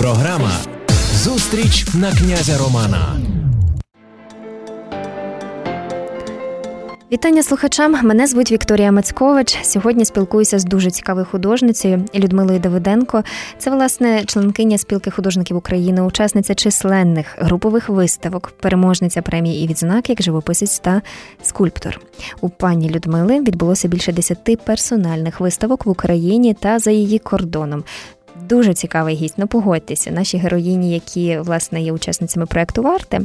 Програма Зустріч на князя Романа. Вітання слухачам. Мене звуть Вікторія Мацькович. Сьогодні спілкуюся з дуже цікавою художницею Людмилою Давиденко. Це власне членкиня спілки художників України, учасниця численних групових виставок, переможниця премії і відзнак як живописець та скульптор. У пані Людмили відбулося більше десяти персональних виставок в Україні та за її кордоном. Дуже цікавий гість. Ну погодьтеся, наші героїні, які власне є учасницями проекту Варте,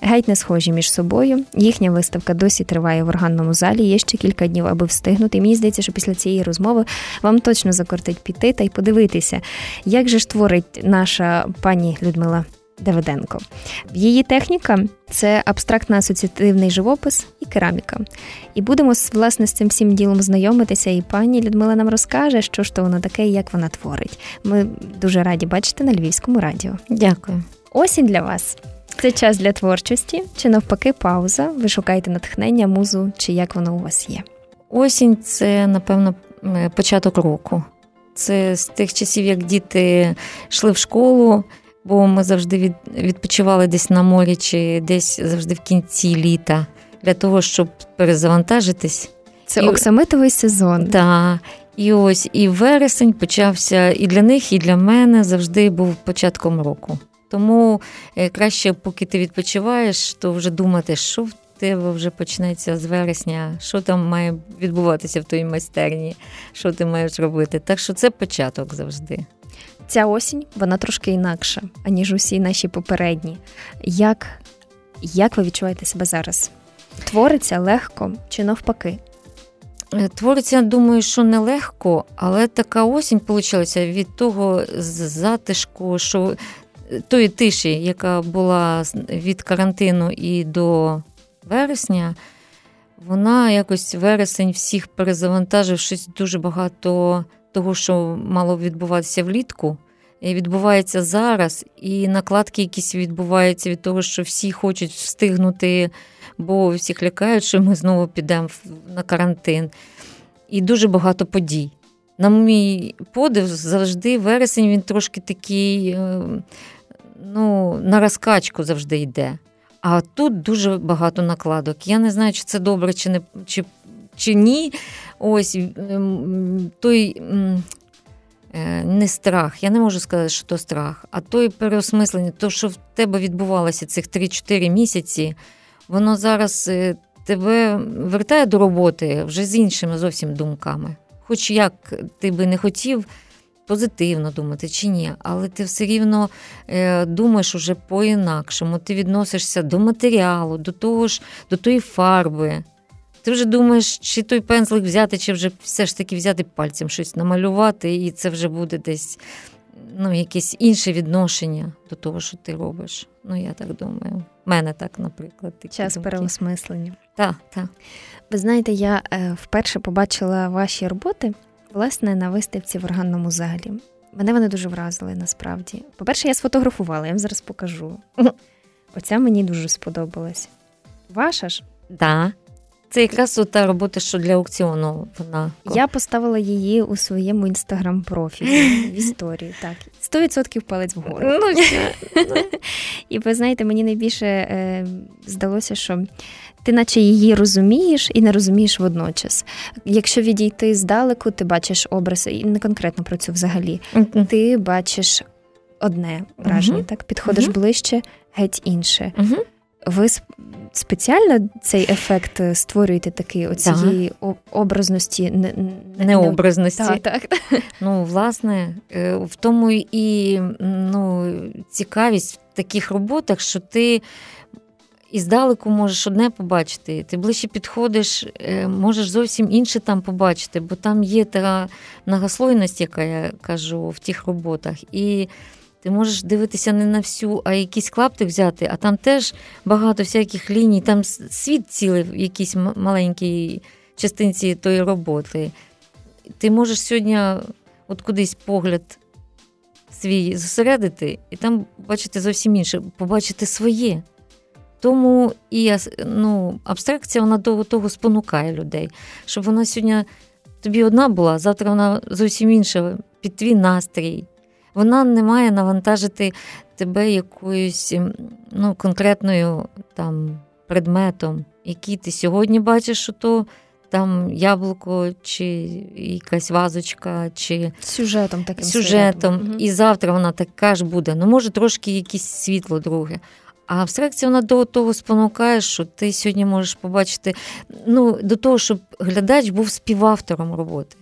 геть не схожі між собою. Їхня виставка досі триває в органному залі. Є ще кілька днів, аби встигнути. І мені здається, що після цієї розмови вам точно закортить піти та й подивитися, як же ж творить наша пані Людмила Давиденко. Її техніка це абстрактно-асоціативний живопис і кераміка. І будемо власне з цим всім ділом знайомитися. І пані Людмила нам розкаже, що ж то воно таке і як вона творить. Ми дуже раді бачити на Львівському радіо. Дякую. Осінь для вас. Це час для творчості, чи навпаки, пауза. Ви шукаєте натхнення, музу, чи як воно у вас є? Осінь це, напевно, початок року. Це з тих часів, як діти йшли в школу, бо ми завжди від, відпочивали десь на морі чи десь завжди в кінці літа для того, щоб перезавантажитись. Це і, оксамитовий сезон. Так. І ось і вересень почався і для них, і для мене завжди був початком року. Тому е, краще, поки ти відпочиваєш, то вже думати, що в тебе вже почнеться з вересня, що там має відбуватися в твоїй майстерні, що ти маєш робити. Так що це початок завжди. Ця осінь вона трошки інакша, аніж усі наші попередні. Як, Як ви відчуваєте себе зараз? Твориться легко чи навпаки? Е, твориться, думаю, що нелегко, але така осінь вийшла від того затишку, що е, тої тиші, яка була від карантину і до вересня, вона якось вересень всіх перезавантажив щось дуже багато того, що мало відбуватися влітку. Відбувається зараз, і накладки якісь відбуваються від того, що всі хочуть встигнути, бо всіх лякають, що ми знову підемо на карантин. І дуже багато подій. На мій подив, завжди вересень він трошки такий, е, ну, на розкачку завжди йде. А тут дуже багато накладок. Я не знаю, чи це добре, чи не чи, чи ні. Ось той Е, не страх. Я не можу сказати, що то страх, а той переосмислення, то, що в тебе відбувалося цих 3-4 місяці, воно зараз е, тебе вертає до роботи вже з іншими зовсім думками. Хоч як ти би не хотів позитивно думати чи ні, але ти все рівно е, думаєш уже по-інакшому. Ти відносишся до матеріалу, до того ж, до тої фарби. Ти вже думаєш, чи той пензлик взяти, чи вже все ж таки взяти пальцем щось намалювати, і це вже буде десь ну, якесь інше відношення до того, що ти робиш. Ну, я так думаю. У мене так, наприклад. Такі Час думки. переосмислення. Так, так. Ви знаєте, я е, вперше побачила ваші роботи, власне, на виставці в органному залі. Мене вони дуже вразили насправді. По-перше, я сфотографувала, я вам зараз покажу. Оця мені дуже сподобалась. Ваша ж? Да. Це якраз та робота, що для аукціону вона. Я поставила її у своєму інстаграм-профілі в історії. Так, 100% палець вгору. Ну, І ви знаєте, мені найбільше е, здалося, що ти наче її розумієш і не розумієш водночас. Якщо відійти здалеку, ти бачиш образ, і не конкретно про цю взагалі, ти бачиш одне враження, так підходиш ближче, геть інше. Ви спеціально цей ефект е, створюєте такий оцієї да. образності не, необразності. Так, так. Ну, власне, е, в тому і ну, цікавість в таких роботах, що ти іздалеку можеш одне побачити, ти ближче підходиш, е, можеш зовсім інше там побачити, бо там є та многослойність, яка я кажу в тих роботах. І ти можеш дивитися не на всю, а якийсь клаптик взяти, а там теж багато всяких ліній, там світ цілий в якійсь маленькій частинці тої роботи. Ти можеш сьогодні от кудись погляд свій зосередити, і там бачити зовсім інше, побачити своє. Тому і ну, абстракція вона до того спонукає людей, щоб вона сьогодні тобі одна була, завтра вона зовсім інша, під твій настрій Вона не має навантажити тебе якоюсь ну, конкретною там предметом, який ти сьогодні бачиш, що то там яблуко, чи якась вазочка, чи сюжетом таким сюжетом. Угу. І завтра вона така ж буде. Ну, може, трошки якесь світло друге. А абстракція вона до того спонукає, що ти сьогодні можеш побачити ну, до того, щоб глядач був співавтором роботи.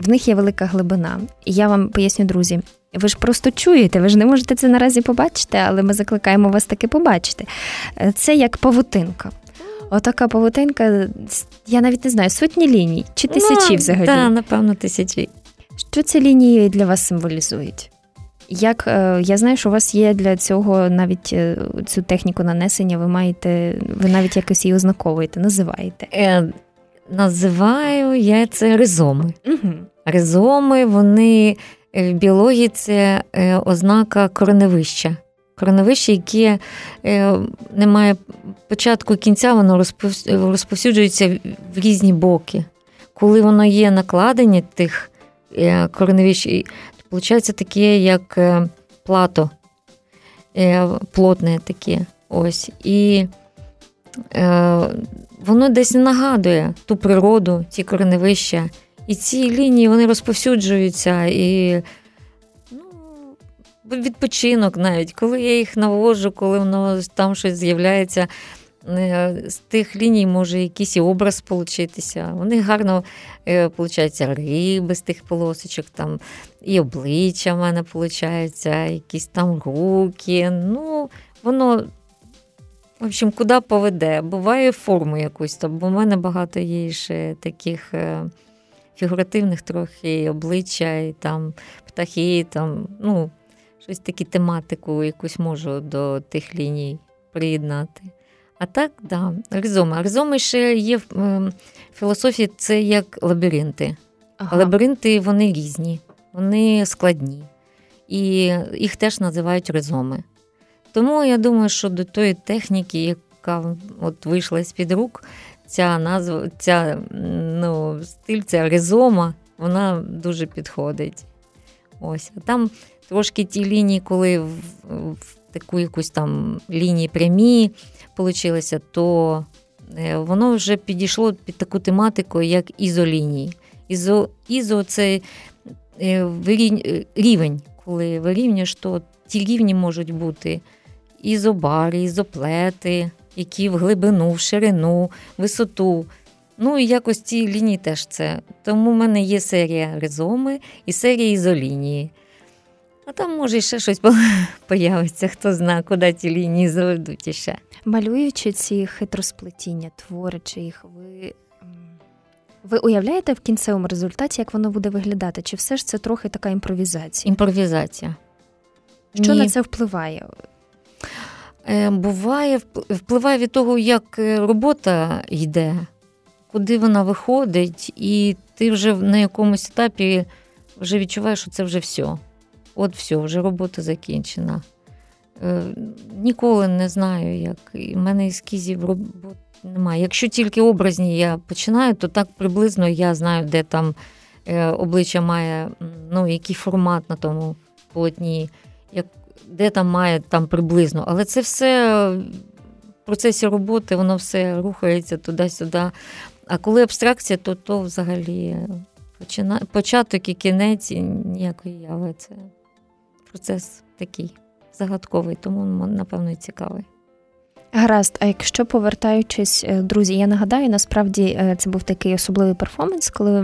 В них є велика глибина. І я вам поясню, друзі. Ви ж просто чуєте, ви ж не можете це наразі побачити, але ми закликаємо вас таки побачити. Це як павутинка. Отака павутинка, я навіть не знаю, сотні ліній чи тисячі ну, взагалі? Так, напевно, тисячі. Що ці лінії для вас символізують? Як е, я знаю, що у вас є для цього навіть е, цю техніку нанесення, ви маєте, ви навіть якось її ознаковуєте, називаєте? Е, Називаю я це ризоми. Угу. Ризоми, вони в біології це ознака кореневища. Кореневище, яке не має початку і кінця, воно розповсюджується в різні боки. Коли воно є накладені тих кореневищ, Получається таке, як е, плато е, плотне таке. Ось. І е, воно десь нагадує ту природу, ті кореневища. І ці лінії вони розповсюджуються. І ну, відпочинок навіть, коли я їх навожу, коли воно там щось з'являється. Е, з тих ліній може якийсь і образ получитися. Вони гарно е, риби з тих полосочок, там і обличчя в мене виходить, якісь там руки. Ну, воно, в общем, куди поведе. Буває форму якусь, бо в мене багато є ще таких е, фігуративних трохи обличчя, і там птахи, там, ну, щось таку тематику якусь можу до тих ліній приєднати. А так, да, ризоми. Ризоми ще є в ем, філософії, це як лабіринти. Ага. Лабіринти вони різні, вони складні. І їх теж називають ризоми. Тому я думаю, що до тої техніки, яка от вийшла з-під рук, ця назва, ця ну, стиль, ця ризома, вона дуже підходить. Ось. А там трошки ті лінії, коли в, в таку якусь там лінії прямі получилося, то е, воно вже підійшло під таку тематику, як ізолінії. Ізо, ізо це е, е, рівень, коли вирівнюєш, то ті рівні можуть бути ізобари, ізоплети, які в глибину, в ширину, висоту. Ну і якось ці лінії теж це. Тому в мене є серія ризоми і серія ізолінії. А там, може, ще щось появиться, хто знає, куди ті лінії заведуть іще. Малюючи ці хитросплетіння, творячи їх, ви ви уявляєте в кінцевому результаті, як воно буде виглядати? Чи все ж це трохи така імпровізація? Імпровізація. Що Ні. на це впливає? Е, Буває, впливає від того, як е, робота йде, куди вона виходить, і ти вже на якомусь етапі вже відчуваєш, що це вже все. От все, вже робота закінчена. Е, Ніколи не знаю, як. У мене ескізів робот немає. Якщо тільки образні я починаю, то так приблизно я знаю, де там обличчя має, ну, який формат на тому полотні, як, де там має там приблизно. Але це все в процесі роботи, воно все рухається туди-сюди. А коли абстракція, то то взагалі початок і кінець ніякої яви. Це процес такий загадковий, тому напевно і цікавий. Гаразд, а якщо повертаючись, е, друзі, я нагадаю, насправді е, це був такий особливий перформанс, коли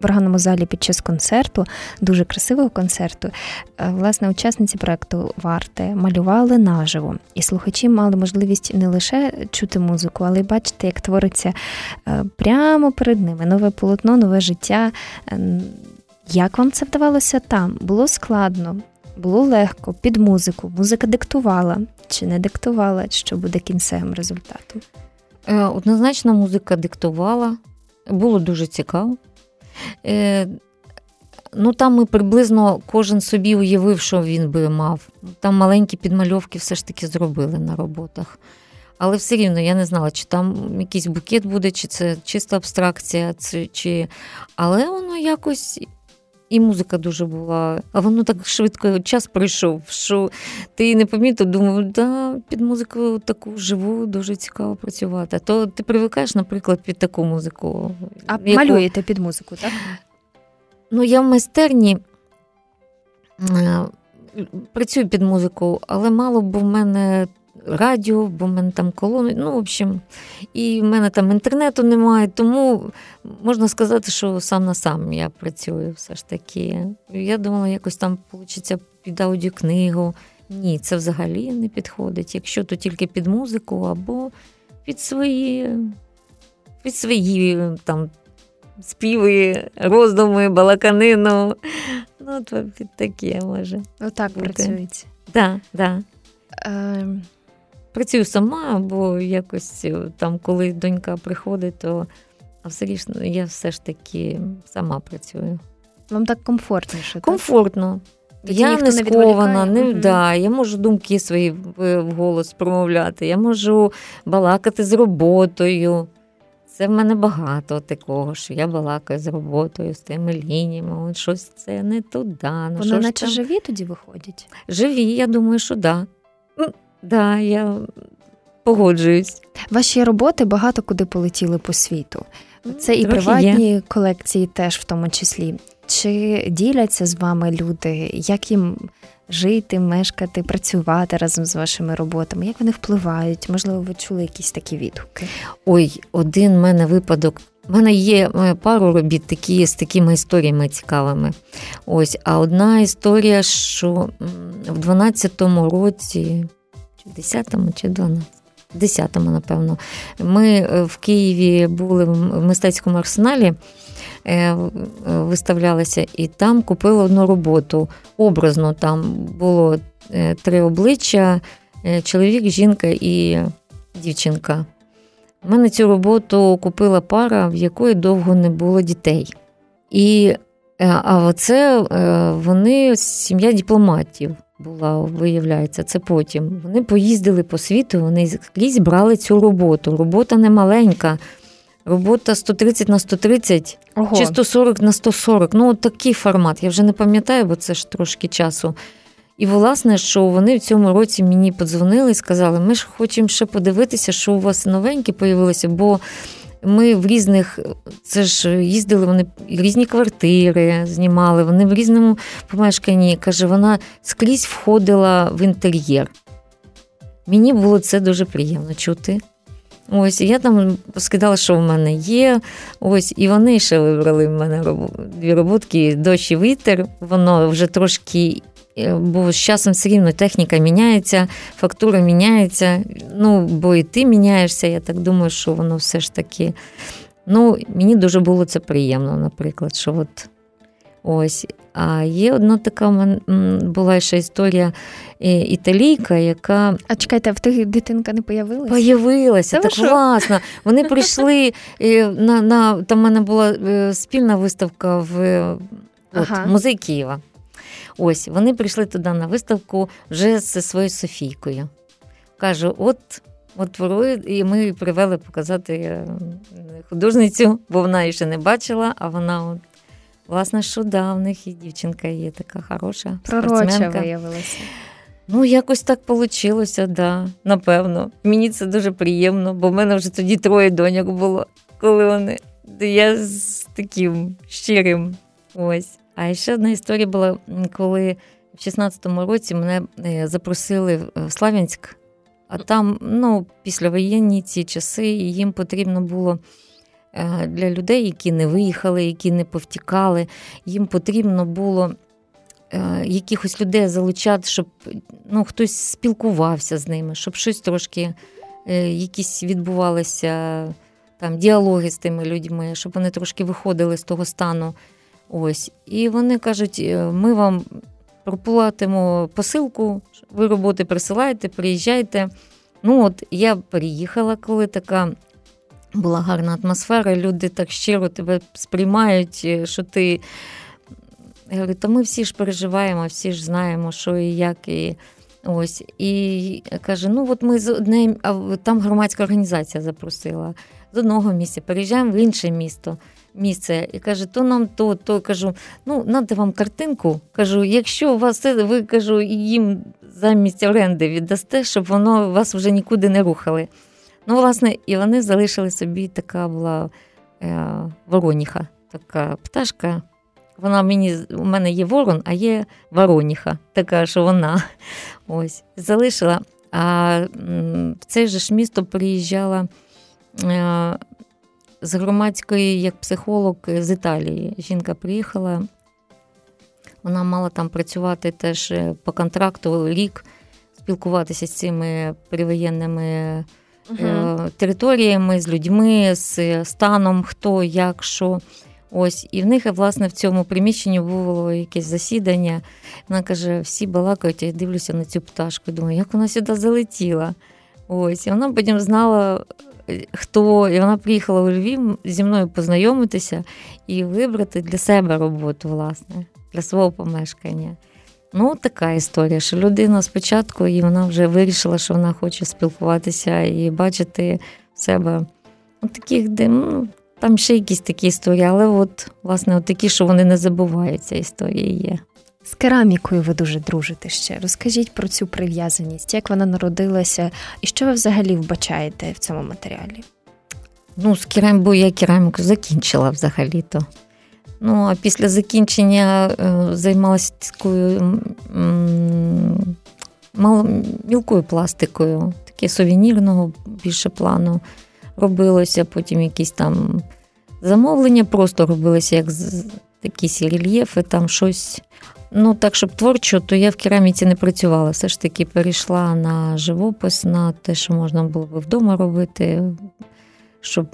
в органному залі під час концерту, дуже красивого концерту, е, власне, учасниці проекту Варте малювали наживо, і слухачі мали можливість не лише чути музику, але й бачити, як твориться прямо перед ними нове полотно, нове життя. Як вам це вдавалося там? Було складно, було легко під музику. Музика диктувала чи не диктувала, що буде кінцевим результатом? Е, однозначно, музика диктувала, було дуже цікаво. Е, ну, Там ми приблизно кожен собі уявив, що він би мав. Там маленькі підмальовки все ж таки зробили на роботах. Але все рівно я не знала, чи там якийсь букет буде, чи це чиста абстракція, чи... але воно якось і музика дуже була. А воно так швидко час пройшов, що ти не помітив, думав, да, під музику таку живу, дуже цікаво працювати. То ти привикаєш, наприклад, під таку музику. А яку... малюєте під музику, так? Ну, я в майстерні. Е, працюю під музику, але мало, бо в мене радіо, бо в мене там колони. Ну, в общем, і в мене там інтернету немає, тому можна сказати, що сам на сам я працюю все ж таки. Я думала, якось там вийде під аудіокнигу. Ні, це взагалі не підходить. Якщо то тільки під музику або під свої під свої там співи, роздуми, балаканину. Ну, то під таке може. Отак працюється. Так, да, да. Е... Працюю сама, бо якось е, там, коли донька приходить, то а все рішно я все ж таки сама працюю. Вам так комфортніше? Комфортно. Тоді я не скована, не угу. да, я можу думки свої в голос промовляти, я можу балакати з роботою. Це в мене багато такого, що я балакаю з роботою, з тими лініями, щось це не туди. Ну, Вони наче там? живі тоді виходять? Живі, я думаю, що так. Да. Да, я погоджуюсь. Ваші роботи багато куди полетіли по світу. Це і Трохи приватні є. колекції теж в тому числі. Чи діляться з вами люди, як їм жити, мешкати, працювати разом з вашими роботами? Як вони впливають? Можливо, ви чули якісь такі відгуки? Ой, один в мене випадок. У мене є е, пару робіт такі з такими історіями цікавими. Ось, а одна історія, що в 12-му році, чи в 10-му, чи 12 10-му, напевно, ми е, в Києві були в мистецькому арсеналі. Е, виставлялися, і там купила одну роботу. Образно там було е, три обличчя: е, чоловік, жінка і дівчинка. У мене цю роботу купила пара, в якої довго не було дітей. І а оце вони сім'я дипломатів була, виявляється, це потім. Вони поїздили по світу, вони скрізь брали цю роботу. Робота не маленька. Робота 130 на 130 Ого. чи 140 на 140. Ну, от такий формат. Я вже не пам'ятаю, бо це ж трошки часу. І, власне, що вони в цьому році мені подзвонили і сказали: ми ж хочемо ще подивитися, що у вас новенькі появилося, бо ми в різних, це ж їздили, вони різні квартири знімали, вони в різному помешканні. Каже, вона скрізь входила в інтер'єр. Мені було це дуже приємно чути. Ось я там скидала, що в мене є. Ось, і вони ще вибрали в мене дві роботки дощ і вітер. Воно вже трошки, бо з часом все рівно техніка міняється, фактура міняється. Ну, бо і ти міняєшся. Я так думаю, що воно все ж таки. Ну, мені дуже було це приємно, наприклад, що от ось. А є одна така була ще історія е, італійка, яка. А чекайте, а в тих дитинка не появилася? Появилася, так класно. Вони прийшли е, на на там в мене була е, спільна виставка в от, ага. музей Києва. Ось вони прийшли туди на виставку вже зі своєю Софійкою. Кажу, от. От і ми привели показати художницю, бо вона її ще не бачила, а вона от Власне, що да, в них і дівчинка є така хороша. Пророча виявилася. Ну, якось так вийшло, да, напевно. Мені це дуже приємно, бо в мене вже тоді троє доньок було, коли вони. Я з таким щирим. Ось. А ще одна історія була, коли в 16-му році мене е, запросили в Славянськ, а там, ну, післявоєнні ці часи, і їм потрібно було. Е, для людей, які не виїхали, які не повтікали. Їм потрібно було е, якихось людей залучати, щоб ну, хтось спілкувався з ними, щоб щось трошки якісь відбувалися там діалоги з тими людьми, щоб вони трошки виходили з того стану. Ось. І вони кажуть: ми вам проплатимо посилку, ви роботи присилаєте, приїжджайте. Ну от я приїхала, коли така була гарна атмосфера, люди так щиро тебе сприймають, е, що ти. Я говорю, то ми всі ж переживаємо, всі ж знаємо, що і як. І ось. І каже: ну от ми з одне, а там громадська організація запросила з одного місця, переїжджаємо в інше місто. Місце і каже, то нам то, то кажу, ну, надо вам картинку. Кажу, якщо у вас ви кажу, їм замість оренди віддасте, щоб воно вас вже нікуди не рухали. Ну, власне, і вони залишили собі така була е, вороніха, така пташка. Вона мені у мене є ворон, а є вороніха, така, що вона ось залишила. А в це ж місто приїжджала е, з громадської як психолог з Італії. Жінка приїхала, вона мала там працювати теж е, по контракту рік, спілкуватися з цими привоєнними uh територіями, з людьми, з станом, хто, як, що. Ось, і в них, власне, в цьому приміщенні було якесь засідання. Вона каже: всі балакають, я дивлюся на цю пташку. Думаю, як вона сюди залетіла. Ось, і вона потім знала, е, хто, і вона приїхала у Львів зі мною познайомитися і вибрати для себе роботу, власне, для свого помешкання. Ну, така історія, що людина спочатку і вона вже вирішила, що вона хоче спілкуватися і бачити себе. Таких, де ну, там ще якісь такі історії, але от, власне, от такі, що вони не забуваються, історії є. З керамікою ви дуже дружите ще. Розкажіть про цю прив'язаність, як вона народилася, і що ви взагалі вбачаєте в цьому матеріалі? Ну, з керамікою я кераміку закінчила взагалі-то. Ну, а після закінчення е, займалася такою мілкою пластикою, таке сувенірного більше плану робилося, потім якісь там замовлення, просто робилися як якісь рельєфи, там щось. Ну, так, щоб творчо, то я в кераміці не працювала. Все ж таки перейшла на живопис, на те, що можна було би вдома робити, щоб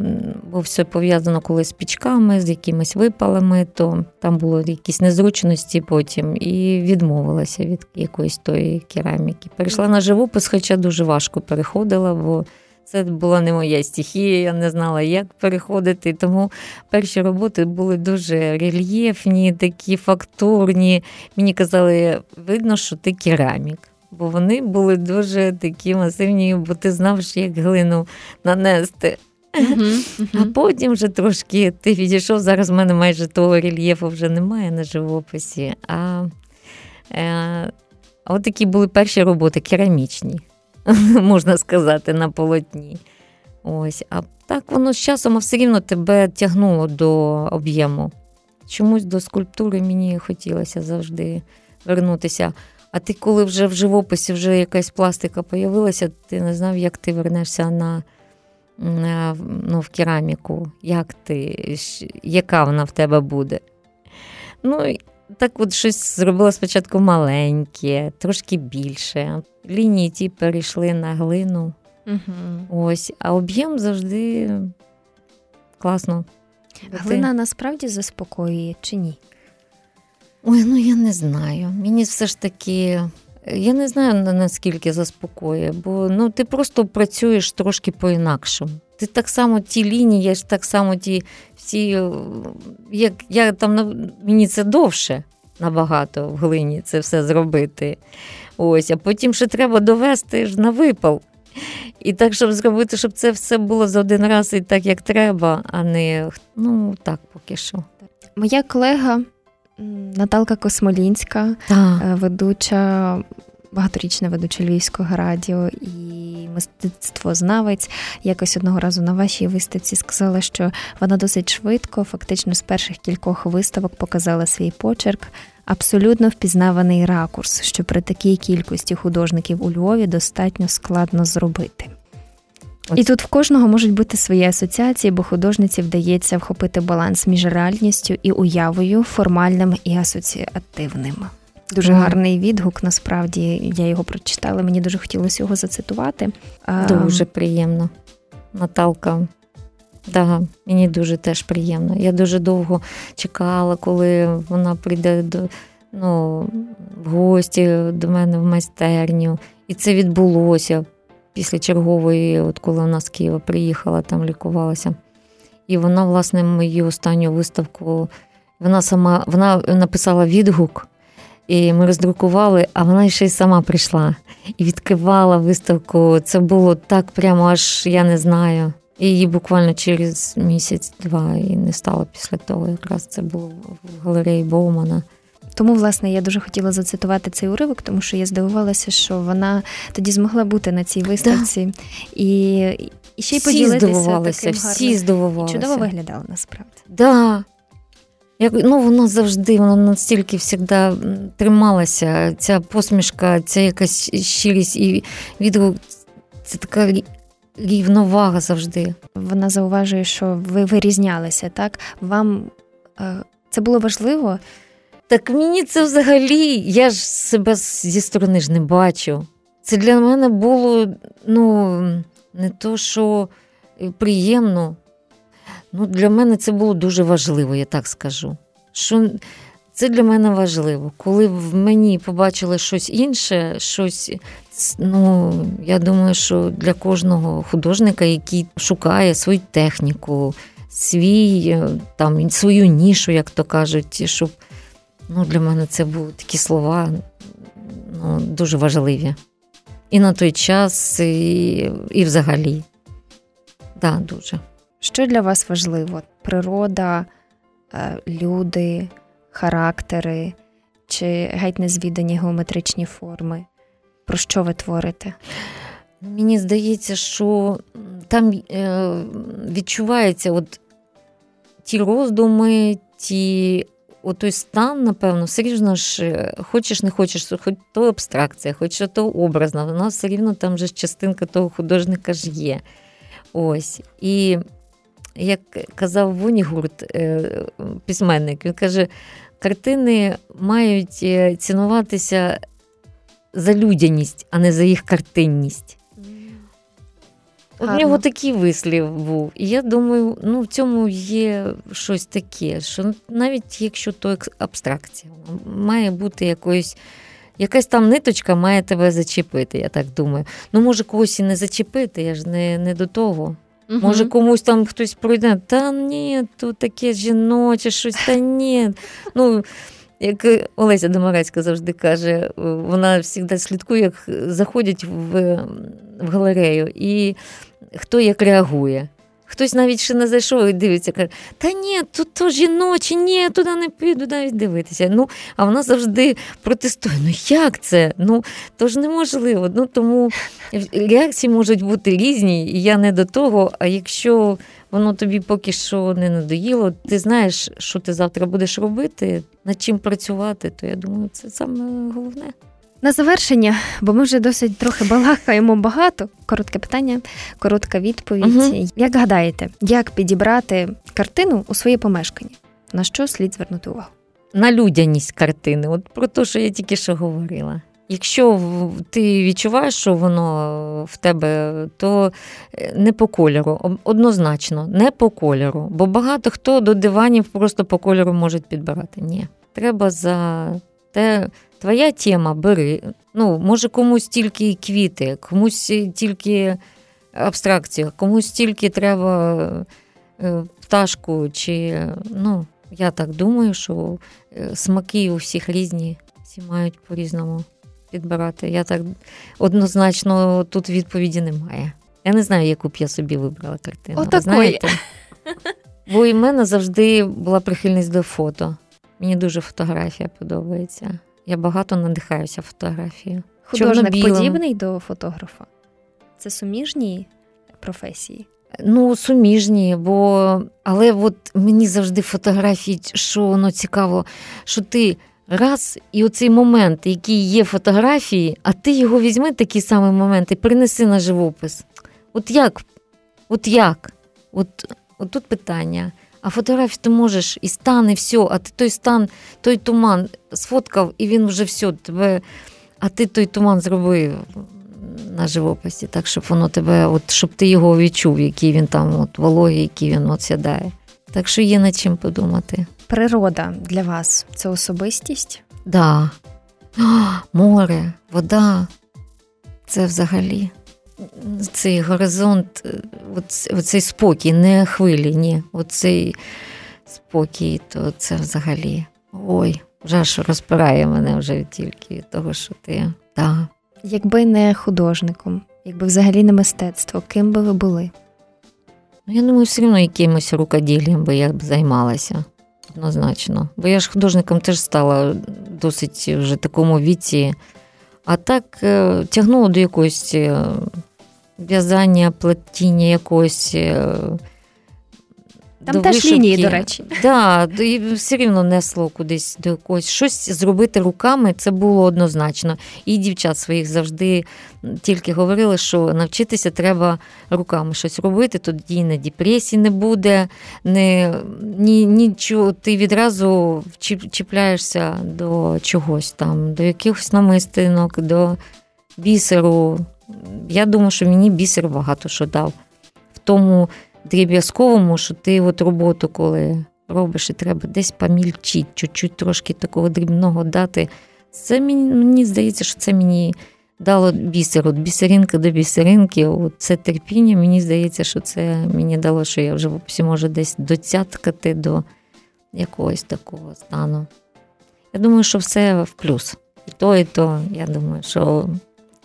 було все пов'язано коли з пічками, з якимись випалами, то там було якісь незручності потім і відмовилася від якоїсь тої кераміки. Перейшла на живопис, хоча дуже важко переходила, бо це була не моя стихія, я не знала, як переходити. Тому перші роботи були дуже рельєфні, такі фактурні. Мені казали, видно, що ти керамік. Бо вони були дуже такі масивні, бо ти знав, як глину нанести. Uh-huh, uh-huh. А потім вже трошки ти відійшов. Зараз в мене майже того рельєфу вже немає на живописі. А е, от такі були перші роботи керамічні. можна сказати, на полотні. Ось, А так воно з часом все рівно тебе тягнуло до об'єму. Чомусь до скульптури мені хотілося завжди вернутися. А ти, коли вже в живописі вже якась пластика появилася, ти не знав, як ти вернешся на, на ну, в кераміку, як ти, яка вона в тебе буде. Ну, так от щось зробила спочатку маленьке, трошки більше. Лінії ті перейшли на глину. Угу. Ось, а об'єм завжди класно. Глина насправді заспокоює чи ні? Ой, ну я не знаю. Мені все ж таки. Я не знаю наскільки заспокоює, бо ну ти просто працюєш трошки по-інакшому. Ти так само ті лінії, так само ті всі, е, як я там мені це довше набагато в глині це все зробити. Ось, А потім ще треба довести ж на випал. І так, щоб зробити, щоб це все було за один раз і так, як треба, а не ну так поки що. Моя колега Наталка Космолінська, так. Е, ведуча багаторічна ведуча Львівського радіо і мистецтвознавець, якось одного разу на вашій виставці сказала, що вона досить швидко, фактично з перших кількох виставок, показала свій почерк. Абсолютно впізнаваний ракурс, що при такій кількості художників у Львові достатньо складно зробити. І тут в кожного можуть бути свої асоціації, бо художниці вдається вхопити баланс між реальністю і уявою, формальним і асоціативним. Дуже mm. гарний відгук. Насправді я його прочитала. Мені дуже хотілося його зацитувати. Дуже приємно, Наталка. Да, мені дуже теж приємно. Я дуже довго чекала, коли вона прийде до ну, в гості до мене в майстерню. І це відбулося після чергової, от коли вона з Києва приїхала, там лікувалася. І вона, власне, мою останню виставку, вона сама вона написала відгук. І ми роздрукували, а вона ще й сама прийшла і відкривала виставку. Це було так прямо, аж я не знаю. І її буквально через місяць-два і не стало після того. Якраз це було в галереї Боумана. Тому, власне, я дуже хотіла зацитувати цей уривок, тому що я здивувалася, що вона тоді змогла бути на цій виставці да. і і ще й всі поділитися здивувалися, таким всі здивувалися. чудово виглядала насправді. Да. Як, ну, Вона завжди вона настільки завжди трималася, ця посмішка, ця якась щирість і відгук, це така рівновага завжди. Вона зауважує, що ви вирізнялися, так? Вам е, це було важливо? Так мені це взагалі, я ж себе зі сторони ж не бачу. Це для мене було ну, не то, що приємно. Ну, Для мене це було дуже важливо, я так скажу. Що Це для мене важливо. Коли в мені побачили щось інше, щось, ну, я думаю, що для кожного художника, який шукає свою техніку, свій, там, свою нішу, як то кажуть, щоб ну, для мене це були такі слова ну, дуже важливі. І на той час, і, і взагалі. Так, да, дуже. Що для вас важливо? Природа, е, люди, характери чи геть незвідані геометричні форми? Про що ви творите? Мені здається, що там е, відчувається от ті роздуми, ті той стан, напевно, все рівно ж е, хочеш, не хочеш, хоч то абстракція, хоч то образна, вона все рівно там же частинка того художника ж є. Ось. І як казав Вунігурт, е, письменник, він каже, картини мають е, цінуватися за людяність, а не за їх картинність. У нього такий вислів був. І я думаю, ну в цьому є щось таке, що навіть якщо то абстракція, має бути якоюсь. Якась там ниточка має тебе зачепити, я так думаю. Ну, може, когось і не зачепити, я ж не не до того. Угу. Може, комусь там хтось пройде, та ні, тут таке жіноче, щось, та ні. Ну, Як Олеся Домарецька завжди каже, вона завжди слідкує, як заходять в в галерею, і хто як реагує. Хтось навіть ще не зайшов і дивиться, каже, та ні, тут то жіночі, ні, туди не піду навіть дивитися. Ну, А вона завжди протестує. Ну як це? Ну, то ж неможливо. Ну, Тому реакції можуть бути різні, і я не до того. А якщо воно тобі поки що не надоїло, ти знаєш, що ти завтра будеш робити, над чим працювати, то я думаю, це саме головне. На завершення, бо ми вже досить трохи балакаємо багато. Коротке питання, коротка відповідь. Угу. Як гадаєте, як підібрати картину у своє помешкання? На що слід звернути увагу? На людяність картини, от про те, що я тільки що говорила. Якщо ти відчуваєш, що воно в тебе, то е, не по кольору, однозначно, не по кольору. Бо багато хто до диванів просто по кольору може підбирати. Ні. Треба за те, твоя тема бери. Ну, Може, комусь тільки квіти, комусь тільки абстракція, комусь тільки треба е, пташку. чи, ну, Я так думаю, що е, смаки у всіх різні, всі мають по-різному підбирати. Я так однозначно тут відповіді немає. Я не знаю, яку б я собі вибрала картину. О, знаєте? Бо і в мене завжди була прихильність до фото. Мені дуже фотографія подобається. Я багато надихаюся фотографією. Художник подібний до фотографа. Це суміжні професії? Ну, суміжні, бо але от мені завжди фотографії, що воно цікаво, що ти раз і оцей момент, який є фотографії, а ти його візьми, такий самий момент, і принеси на живопис. От як? От як? От, от тут питання. А фотографію ти можеш і стан, і все, а ти той стан, той туман сфоткав, і він вже все, тебе, а ти той туман зробив на живописі, так, щоб воно тебе, от, щоб ти його відчув, який він там от, вологий, який він от сідає. Так що є над чим подумати. Природа для вас це особистість? Да. море, вода. Це взагалі цей горизонт, е, оцей спокій, не хвилі, ні. Оцей спокій, то це взагалі. Ой, вже ж розпирає мене вже тільки від того, що ти. Да. Якби не художником, якби взагалі не мистецтво, ким би ви були? Ну, я думаю, все одно якимось рукоділлям би я б займалася однозначно. Бо я ж художником теж стала досить вже такому віці. А так е, тягнуло до якогось е, в'язання, плетіння якогось. Е, там теж лінії, до речі. Да, і все рівно несло кудись до якогось. Щось зробити руками це було однозначно. І дівчат своїх завжди тільки говорили, що навчитися треба руками щось робити, тоді не депресії не буде, не, ні, нічого, ти відразу чіпляєшся до чогось там, до якихось намистинок, до бісеру. Я думаю, що мені бісер багато що дав. В тому дріб'язковому, що ти от роботу, коли робиш, і треба десь помільчити, чуть-чуть трошки такого дрібного дати. Це мені, мені здається, що це мені дало бісер, от бісеринка до бісеринки, от це терпіння. Мені здається, що це мені дало, що я вже можу десь доцяткати до якогось такого стану. Я думаю, що все в плюс. І то, і то. Я думаю, що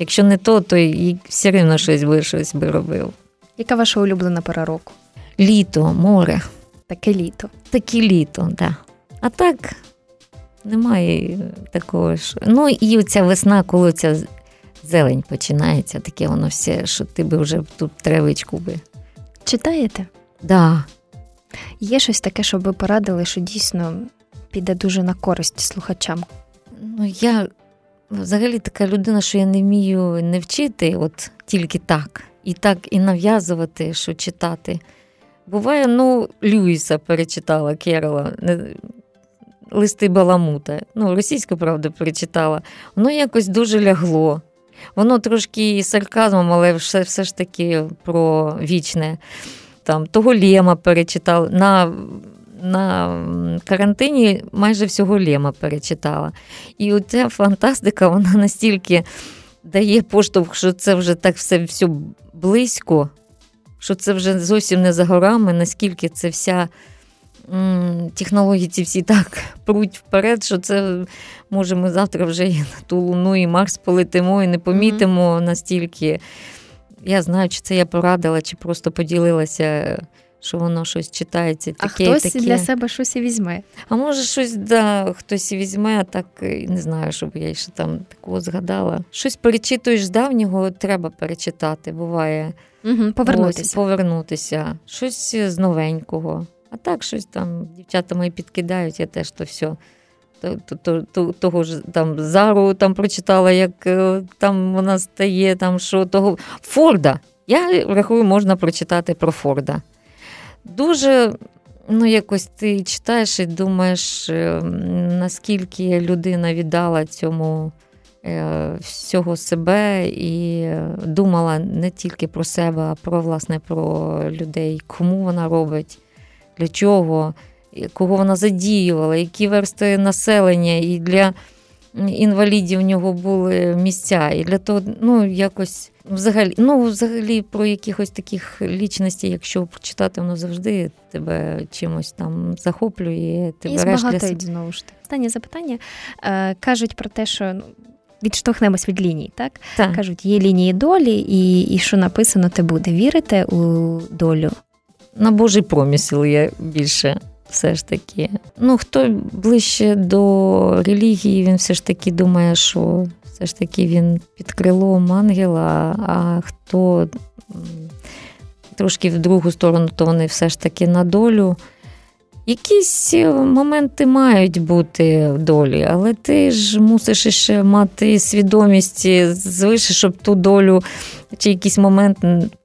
якщо не то, то і все рівно щось би щось би робив. Яка ваша улюблена пора року? Літо, море. Таке літо. Таке літо, так. Да. А так немає такого ж. Ну і оця весна, коли ця зелень починається, таке воно все, що ти би вже тут тревичку би. Читаєте? Да. Є щось таке, щоб ви порадили, що дійсно піде дуже на користь слухачам? Ну, я взагалі така людина, що я не вмію не вчити, от тільки так і так і нав'язувати, що читати. Буває, ну, Люїса перечитала Керола, листи Баламута. Ну, російську, правда, перечитала. Воно якось дуже лягло. Воно трошки і сарказмом, але все все ж таки про вічне. Там, Того Лєма перечитала. На на карантині майже всього Лєма перечитала. І оця фантастика, вона настільки дає поштовх, що це вже так все все близько, що це вже зовсім не за горами, наскільки це вся технології ці всі так пруть вперед, що це може ми завтра вже і на ту Луну, і Марс полетимо, і не помітимо mm-hmm. настільки. Я знаю, чи це я порадила, чи просто поділилася що воно щось читається. Таке, а хтось таке. для себе щось і візьме. А може, щось да, хтось і візьме, а так не знаю, щоб я ще там такого згадала. Щось перечитуєш з давнього, треба перечитати, буває. Угу, Повернутися. Ось, повернутися, щось з новенького. А так, щось там дівчата мої підкидають, я теж то все. Того ж там Зару там прочитала, як е, там вона стає, там що того Форда. Я рахую, можна прочитати про Форда. Дуже ну, якось ти читаєш і думаєш, е, наскільки людина віддала цьому е, всього себе і думала не тільки про себе, а про власне про людей, кому вона робить, для чого, кого вона задіювала, які версти населення і для інвалідів у нього були місця. І для того, ну, якось взагалі, ну, взагалі про якихось таких лічностей, якщо прочитати, воно завжди тебе чимось там захоплює. Ти і збагатить, для... знову ж таки. Останнє запитання. Е, Кажуть про те, що ну, відштовхнемось від ліній, так? так? Кажуть, є лінії долі, і, і що написано, те буде. Вірите у долю? На Божий промісел я більше все ж таки. Ну, хто ближче до релігії, він все ж таки думає, що все ж таки він під крилом ангела, а хто трошки в другу сторону, то вони все ж таки на долю. Якісь е, моменти мають бути в долі, але ти ж мусиш ще мати свідомість звише, щоб ту долю чи якийсь момент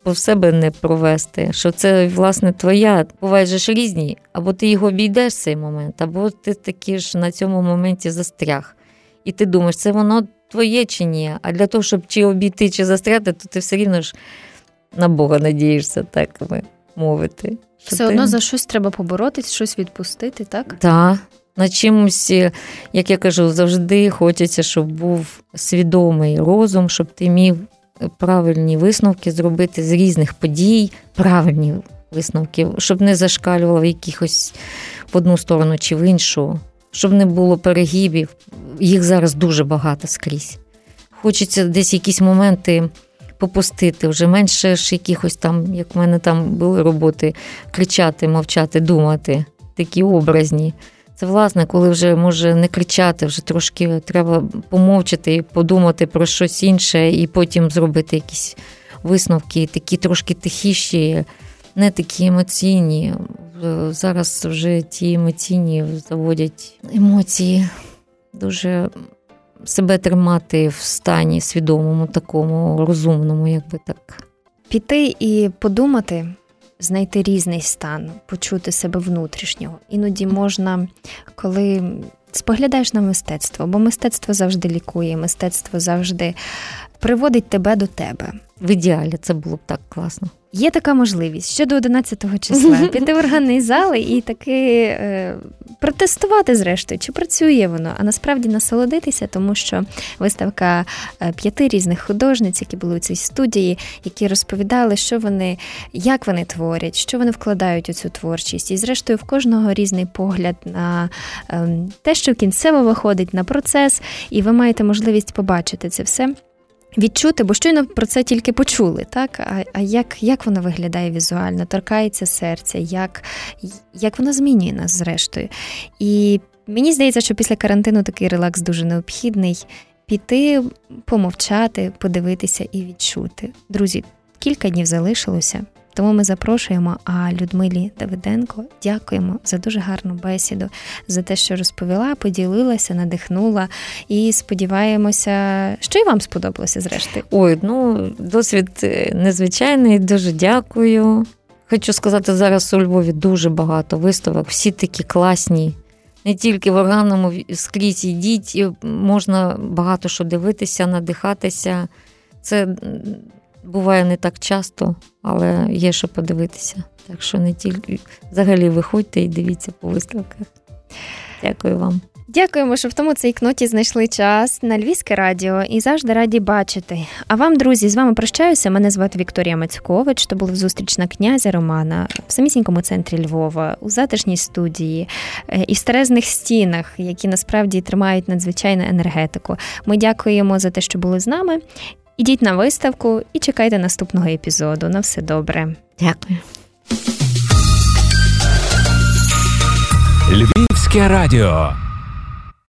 по себе не провести. Що це, власне, твоя. Буває ж різні, або ти його обійдеш цей момент, або ти таки ж на цьому моменті застряг. І ти думаєш, це воно твоє чи ні? А для того, щоб чи обійти, чи застряти, то ти все рівно ж на Бога надієшся, так би мовити. Все ти... одно за щось треба поборотись, щось відпустити, так? Так. На чимось, як я кажу, завжди хочеться, щоб був свідомий розум, щоб ти міг правильні висновки зробити з різних подій, правильні висновки, щоб не зашкалювало в якихось в одну сторону чи в іншу, щоб не було перегибів. Їх зараз дуже багато скрізь. Хочеться десь якісь моменти попустити, вже менше ж якихось там, як в мене там були роботи, кричати, мовчати, думати, такі образні. Це, власне, коли вже може не кричати, вже трошки треба помовчати і подумати про щось інше, і потім зробити якісь висновки, такі трошки тихіші, не такі емоційні. Зараз вже ті емоційні заводять емоції дуже себе тримати в стані свідомому, такому розумному, якби так. Піти і подумати, знайти різний стан, почути себе внутрішнього. Іноді можна, коли споглядаєш на мистецтво, бо мистецтво завжди лікує, мистецтво завжди приводить тебе до тебе. В ідеалі це було б так класно. Є така можливість ще до 11 числа піти в органний і таки е, протестувати, зрештою, чи працює воно, а насправді насолодитися, тому що виставка е, п'яти різних художниць, які були у цій студії, які розповідали, що вони, як вони творять, що вони вкладають у цю творчість. І, зрештою, в кожного різний погляд на е, те, що кінцево виходить на процес, і ви маєте можливість побачити це все відчути, бо щойно про це тільки почули, так? А а як як воно виглядає візуально, торкається серця, як як воно змінює нас зрештою. І мені здається, що після карантину такий релакс дуже необхідний. Піти, помовчати, подивитися і відчути. Друзі, кілька днів залишилося. Тому ми запрошуємо а Людмилі Давиденко. Дякуємо за дуже гарну бесіду, за те, що розповіла, поділилася, надихнула. І сподіваємося, що і вам сподобалося зрештою. Ой, ну досвід е, незвичайний. Дуже дякую. Хочу сказати, зараз у Львові дуже багато виставок, всі такі класні. Не тільки в органному скрізь йдіть, можна багато що дивитися, надихатися. Це буває не так часто, але є що подивитися. Так що не тільки взагалі виходьте і дивіться по виставках. Дякую вам. Дякуємо, що в тому цей кноті знайшли час на Львівське радіо і завжди раді бачити. А вам, друзі, з вами прощаюся. Мене звати Вікторія Мацькович. То була зустріч на князя Романа в самісінькому центрі Львова, у затишній студії е, і в старезних стінах, які насправді тримають надзвичайну енергетику. Ми дякуємо за те, що були з нами. Ідіть на виставку і чекайте наступного епізоду. На все добре. Дякую. Львівське радіо.